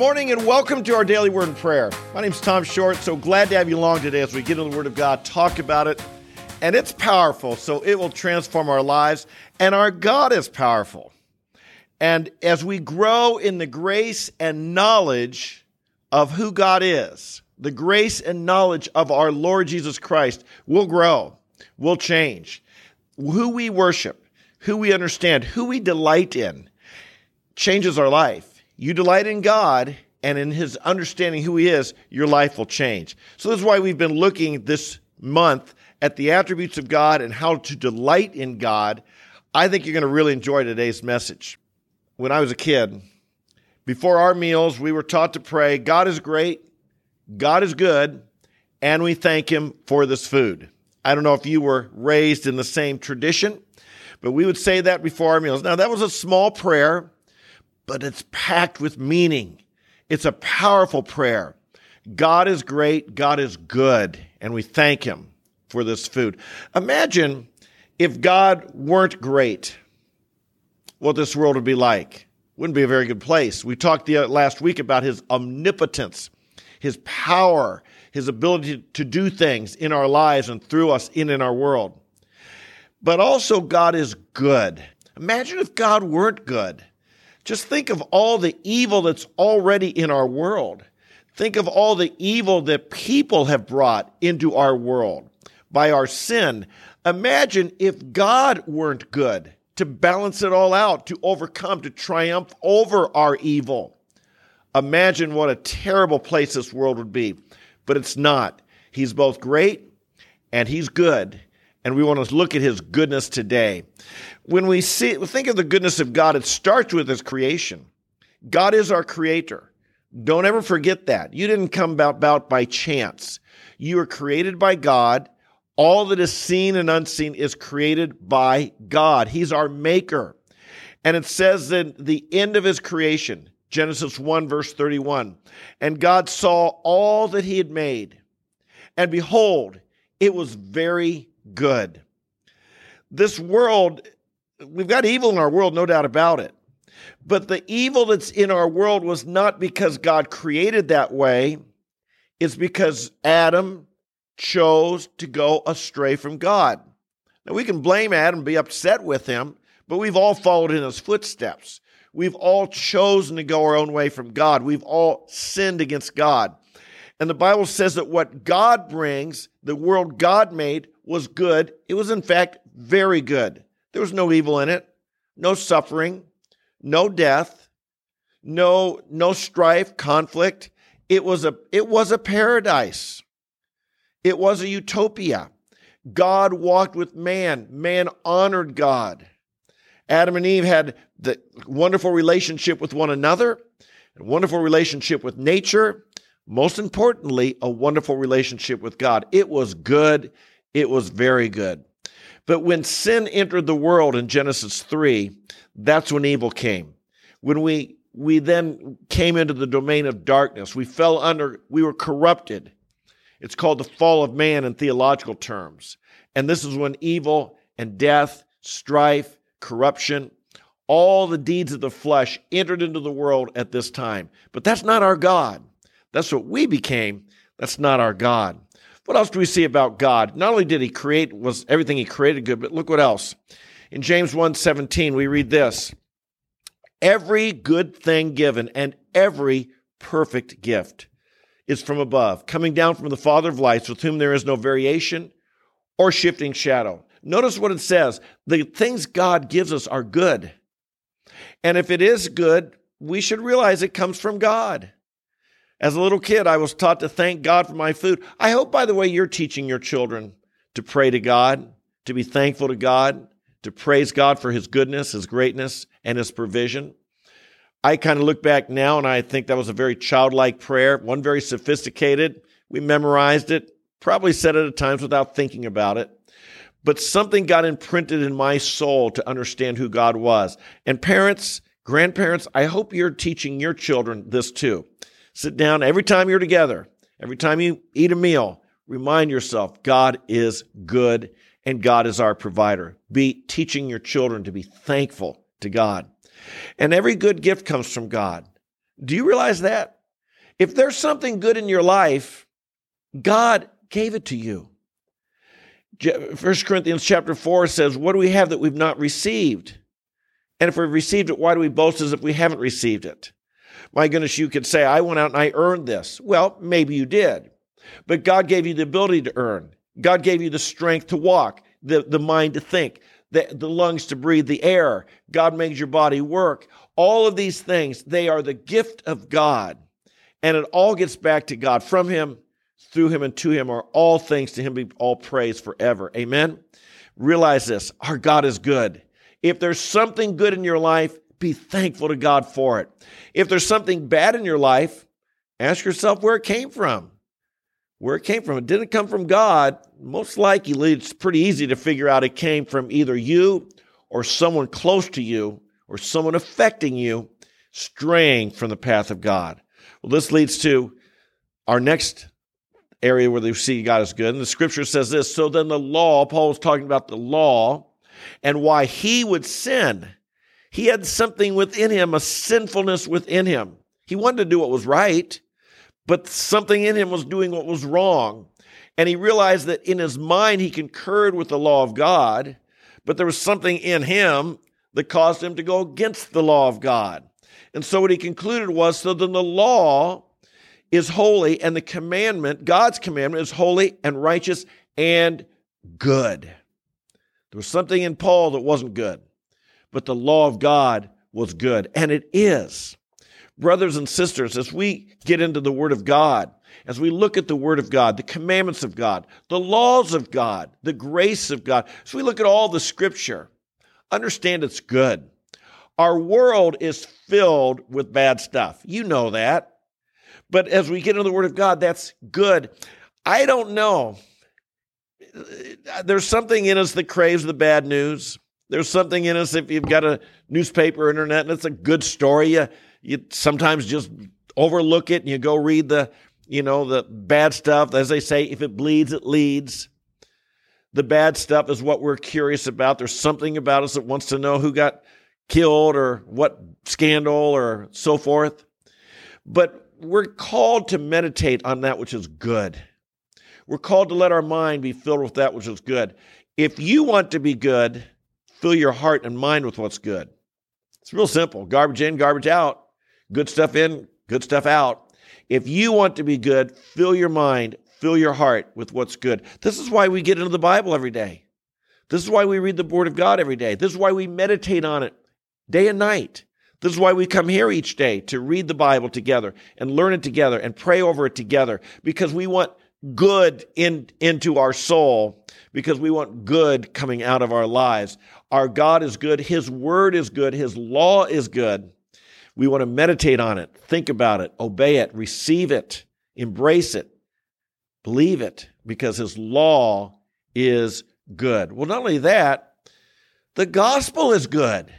morning and welcome to our daily word and prayer. My name is Tom Short. So glad to have you along today as we get into the Word of God, talk about it. And it's powerful, so it will transform our lives. And our God is powerful. And as we grow in the grace and knowledge of who God is, the grace and knowledge of our Lord Jesus Christ, we'll grow, we'll change. Who we worship, who we understand, who we delight in, changes our life you delight in God and in his understanding who he is, your life will change. So this is why we've been looking this month at the attributes of God and how to delight in God. I think you're going to really enjoy today's message. When I was a kid, before our meals, we were taught to pray, God is great, God is good, and we thank him for this food. I don't know if you were raised in the same tradition, but we would say that before our meals. Now, that was a small prayer but it's packed with meaning. It's a powerful prayer. God is great, God is good, and we thank Him for this food. Imagine if God weren't great, what this world would be like. Wouldn't be a very good place. We talked the, last week about His omnipotence, His power, His ability to do things in our lives and through us in, in our world. But also, God is good. Imagine if God weren't good. Just think of all the evil that's already in our world. Think of all the evil that people have brought into our world by our sin. Imagine if God weren't good to balance it all out, to overcome, to triumph over our evil. Imagine what a terrible place this world would be. But it's not. He's both great and he's good and we want to look at his goodness today. When we see think of the goodness of God, it starts with his creation. God is our creator. Don't ever forget that. You didn't come about, by chance. You were created by God. All that is seen and unseen is created by God. He's our maker. And it says that the end of his creation, Genesis 1, verse 31, and God saw all that he had made, and behold, it was very good. This world, we've got evil in our world, no doubt about it. But the evil that's in our world was not because God created that way, it's because Adam chose to go astray from God. Now, we can blame Adam, be upset with him, but we've all followed in his footsteps. We've all chosen to go our own way from God. We've all sinned against God. And the Bible says that what God brings, the world God made, was good. It was, in fact, very good. There was no evil in it, no suffering, no death, no, no strife, conflict. It was a, it was a paradise. It was a utopia. God walked with man. Man honored God. Adam and Eve had the wonderful relationship with one another, a wonderful relationship with nature, most importantly, a wonderful relationship with God. It was good. It was very good. But when sin entered the world in Genesis 3, that's when evil came. When we we then came into the domain of darkness, we fell under we were corrupted. It's called the fall of man in theological terms. And this is when evil and death, strife, corruption, all the deeds of the flesh entered into the world at this time. But that's not our God. That's what we became. That's not our God. What else do we see about God? Not only did he create was everything he created good, but look what else. In James 1:17 we read this. Every good thing given and every perfect gift is from above, coming down from the Father of lights, with whom there is no variation or shifting shadow. Notice what it says. The things God gives us are good. And if it is good, we should realize it comes from God. As a little kid, I was taught to thank God for my food. I hope, by the way, you're teaching your children to pray to God, to be thankful to God, to praise God for His goodness, His greatness, and His provision. I kind of look back now and I think that was a very childlike prayer, one very sophisticated. We memorized it, probably said it at times without thinking about it. But something got imprinted in my soul to understand who God was. And parents, grandparents, I hope you're teaching your children this too. Sit down every time you're together, every time you eat a meal, remind yourself God is good and God is our provider. Be teaching your children to be thankful to God. And every good gift comes from God. Do you realize that? If there's something good in your life, God gave it to you. 1 Corinthians chapter 4 says, What do we have that we've not received? And if we've received it, why do we boast as if we haven't received it? My goodness, you could say, I went out and I earned this. Well, maybe you did. But God gave you the ability to earn. God gave you the strength to walk, the, the mind to think, the, the lungs to breathe the air. God made your body work. All of these things, they are the gift of God. And it all gets back to God. From Him, through Him, and to Him are all things. To Him be all praise forever. Amen. Realize this our God is good. If there's something good in your life, be thankful to God for it. If there's something bad in your life, ask yourself where it came from. Where it came from. It didn't come from God. Most likely, it's pretty easy to figure out it came from either you or someone close to you or someone affecting you straying from the path of God. Well, this leads to our next area where they see God is good. And the scripture says this So then the law, Paul was talking about the law and why he would sin. He had something within him, a sinfulness within him. He wanted to do what was right, but something in him was doing what was wrong. And he realized that in his mind, he concurred with the law of God, but there was something in him that caused him to go against the law of God. And so what he concluded was so then the law is holy and the commandment, God's commandment, is holy and righteous and good. There was something in Paul that wasn't good, but the law of God was good, and it is. Brothers and sisters, as we get into the Word of God, as we look at the Word of God, the commandments of God, the laws of God, the grace of God, as we look at all the Scripture, understand it's good. Our world is filled with bad stuff. You know that. But as we get into the Word of God, that's good. I don't know. There's something in us that craves the bad news. There's something in us if you've got a newspaper, internet, and it's a good story. You, you sometimes just overlook it and you go read the, you know, the bad stuff. As they say, if it bleeds, it leads. The bad stuff is what we're curious about. There's something about us that wants to know who got killed or what scandal or so forth. But we're called to meditate on that which is good. We're called to let our mind be filled with that which is good. If you want to be good, fill your heart and mind with what's good. It's real simple garbage in, garbage out, good stuff in, good stuff out. If you want to be good, fill your mind, fill your heart with what's good. This is why we get into the Bible every day. This is why we read the Word of God every day. This is why we meditate on it day and night. This is why we come here each day to read the Bible together and learn it together and pray over it together because we want good in, into our soul because we want good coming out of our lives. Our God is good. His word is good. His law is good. We want to meditate on it, think about it, obey it, receive it, embrace it, believe it because his law is good. Well, not only that, the gospel is good.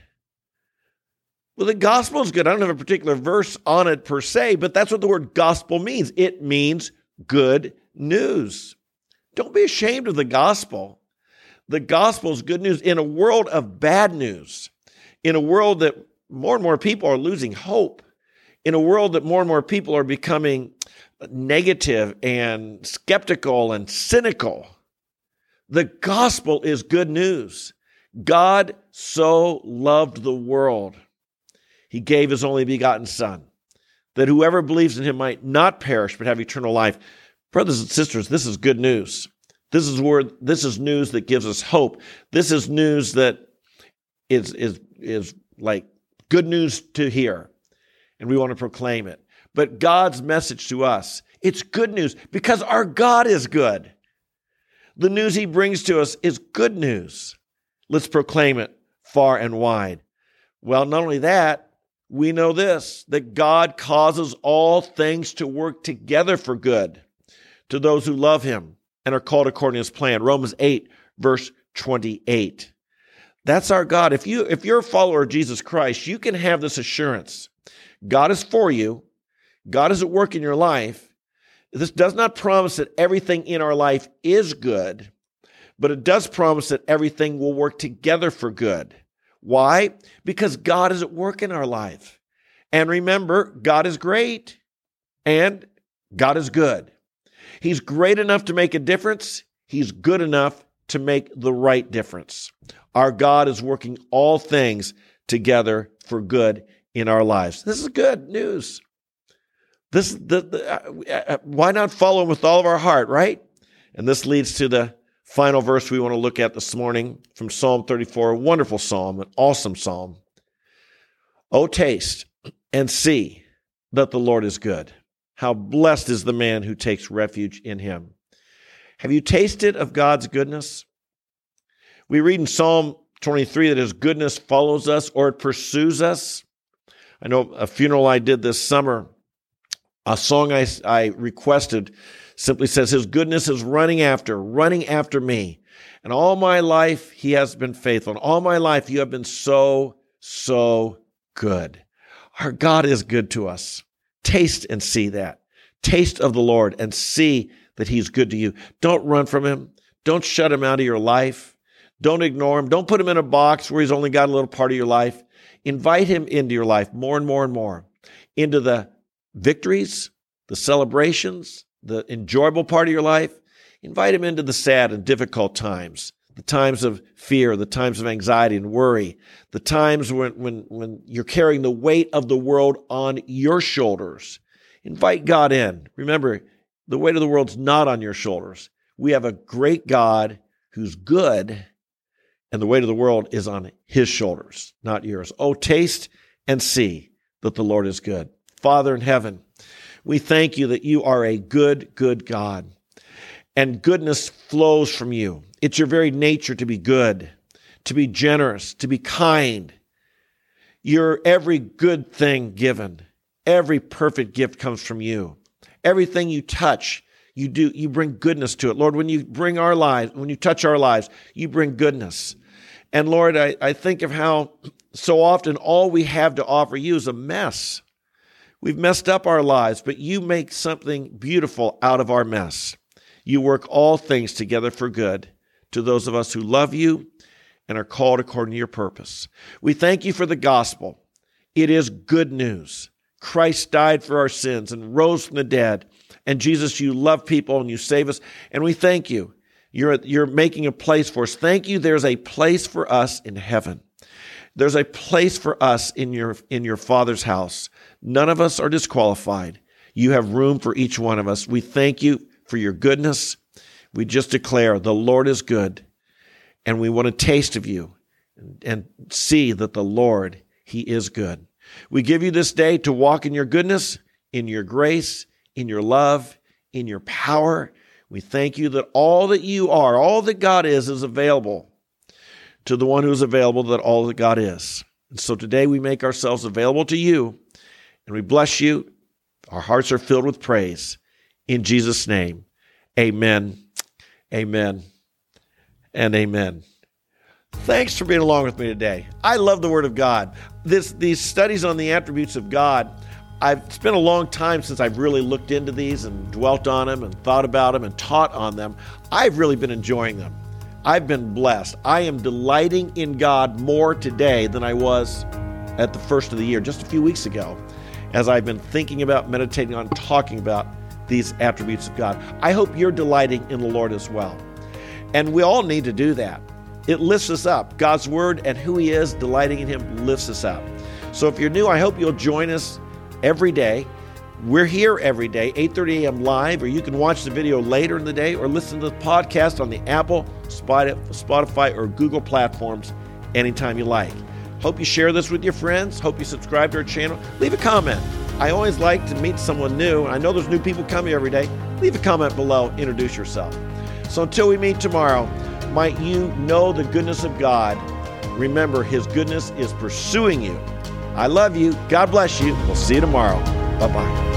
Well, the gospel is good. I don't have a particular verse on it per se, but that's what the word gospel means. It means good news. Don't be ashamed of the gospel. The gospel is good news in a world of bad news, in a world that more and more people are losing hope, in a world that more and more people are becoming negative and skeptical and cynical. The gospel is good news. God so loved the world he gave his only begotten Son, that whoever believes in him might not perish but have eternal life. Brothers and sisters, this is good news. This is where this is news that gives us hope. This is news that is is is like good news to hear, and we want to proclaim it. But God's message to us, it's good news because our God is good. The news he brings to us is good news. Let's proclaim it far and wide. Well, not only that, we know this that God causes all things to work together for good to those who love him and are called according to his plan. Romans 8, verse 28. That's our God. If you if you're a follower of Jesus Christ, you can have this assurance. God is for you. God is at work in your life. This does not promise that everything in our life is good, but it does promise that everything will work together for good. Why? Because God is at work in our life. And remember, God is great and God is good. He's great enough to make a difference. He's good enough to make the right difference. Our God is working all things together for good in our lives. This is good news. This the, the uh, uh, why not follow him with all of our heart, right? And this leads to the final verse we want to look at this morning from Psalm 34, a wonderful psalm, an awesome psalm. Oh, taste and see that the Lord is good. How blessed is the man who takes refuge in him. Have you tasted of God's goodness? We read in Psalm 23 that his goodness follows us or it pursues us. I know a funeral I did this summer, a song I, I requested simply says, His goodness is running after, running after me. And all my life, He has been faithful. And all my life, you have been so, so good. Our God is good to us. Taste and see that. Taste of the Lord and see that He's good to you. Don't run from Him. Don't shut Him out of your life. Don't ignore Him. Don't put Him in a box where He's only got a little part of your life. Invite Him into your life more and more and more, into the victories, the celebrations, the enjoyable part of your life, invite him into the sad and difficult times, the times of fear, the times of anxiety and worry, the times when, when, when you're carrying the weight of the world on your shoulders. Invite God in. Remember, the weight of the world's not on your shoulders. We have a great God who's good, and the weight of the world is on his shoulders, not yours. Oh, taste and see that the Lord is good. Father in heaven, we thank you that you are a good, good God. And goodness flows from you. It's your very nature to be good, to be generous, to be kind. Your every good thing given, every perfect gift comes from you. Everything you touch, you do, you bring goodness to it. Lord, when you bring our lives, when you touch our lives, you bring goodness. And Lord, I, I think of how so often all we have to offer you is a mess. We've messed up our lives, but you make something beautiful out of our mess. You work all things together for good to those of us who love you and are called according to your purpose. We thank you for the gospel. It is good news. Christ died for our sins and rose from the dead. And Jesus, you love people and you save us. And we thank you. You're, you're making a place for us. Thank you. There's a place for us in heaven. There's a place for us in your, in your Father's house. None of us are disqualified. You have room for each one of us. We thank you for your goodness. We just declare the Lord is good, and we want to taste of you and, and see that the Lord, He is good. We give you this day to walk in your goodness, in your grace, in your love, in your power. We thank you that all that you are, all that God is, is available to the one who is available, that all that God is. And so today we make ourselves available to you and we bless you. Our hearts are filled with praise. In Jesus' name, amen, amen, and amen. Thanks for being along with me today. I love the Word of God. This, these studies on the attributes of God, I've spent a long time since I've really looked into these and dwelt on them and thought about them and taught on them. I've really been enjoying them. I've been blessed. I am delighting in God more today than I was at the first of the year, just a few weeks ago as I've been thinking about, meditating on, talking about these attributes of God. I hope you're delighting in the Lord as well. And we all need to do that. It lifts us up. God's word and who He is, delighting in Him, lifts us up. So if you're new, I hope you'll join us every day. We're here every day, 8:30 a.m. live, or you can watch the video later in the day or listen to the podcast on the Apple, Spotify, or Google platforms anytime you like. Hope you share this with your friends. Hope you subscribe to our channel. Leave a comment. I always like to meet someone new. I know there's new people coming every day. Leave a comment below. Introduce yourself. So until we meet tomorrow, might you know the goodness of God. Remember, His goodness is pursuing you. I love you. God bless you. We'll see you tomorrow. Bye bye.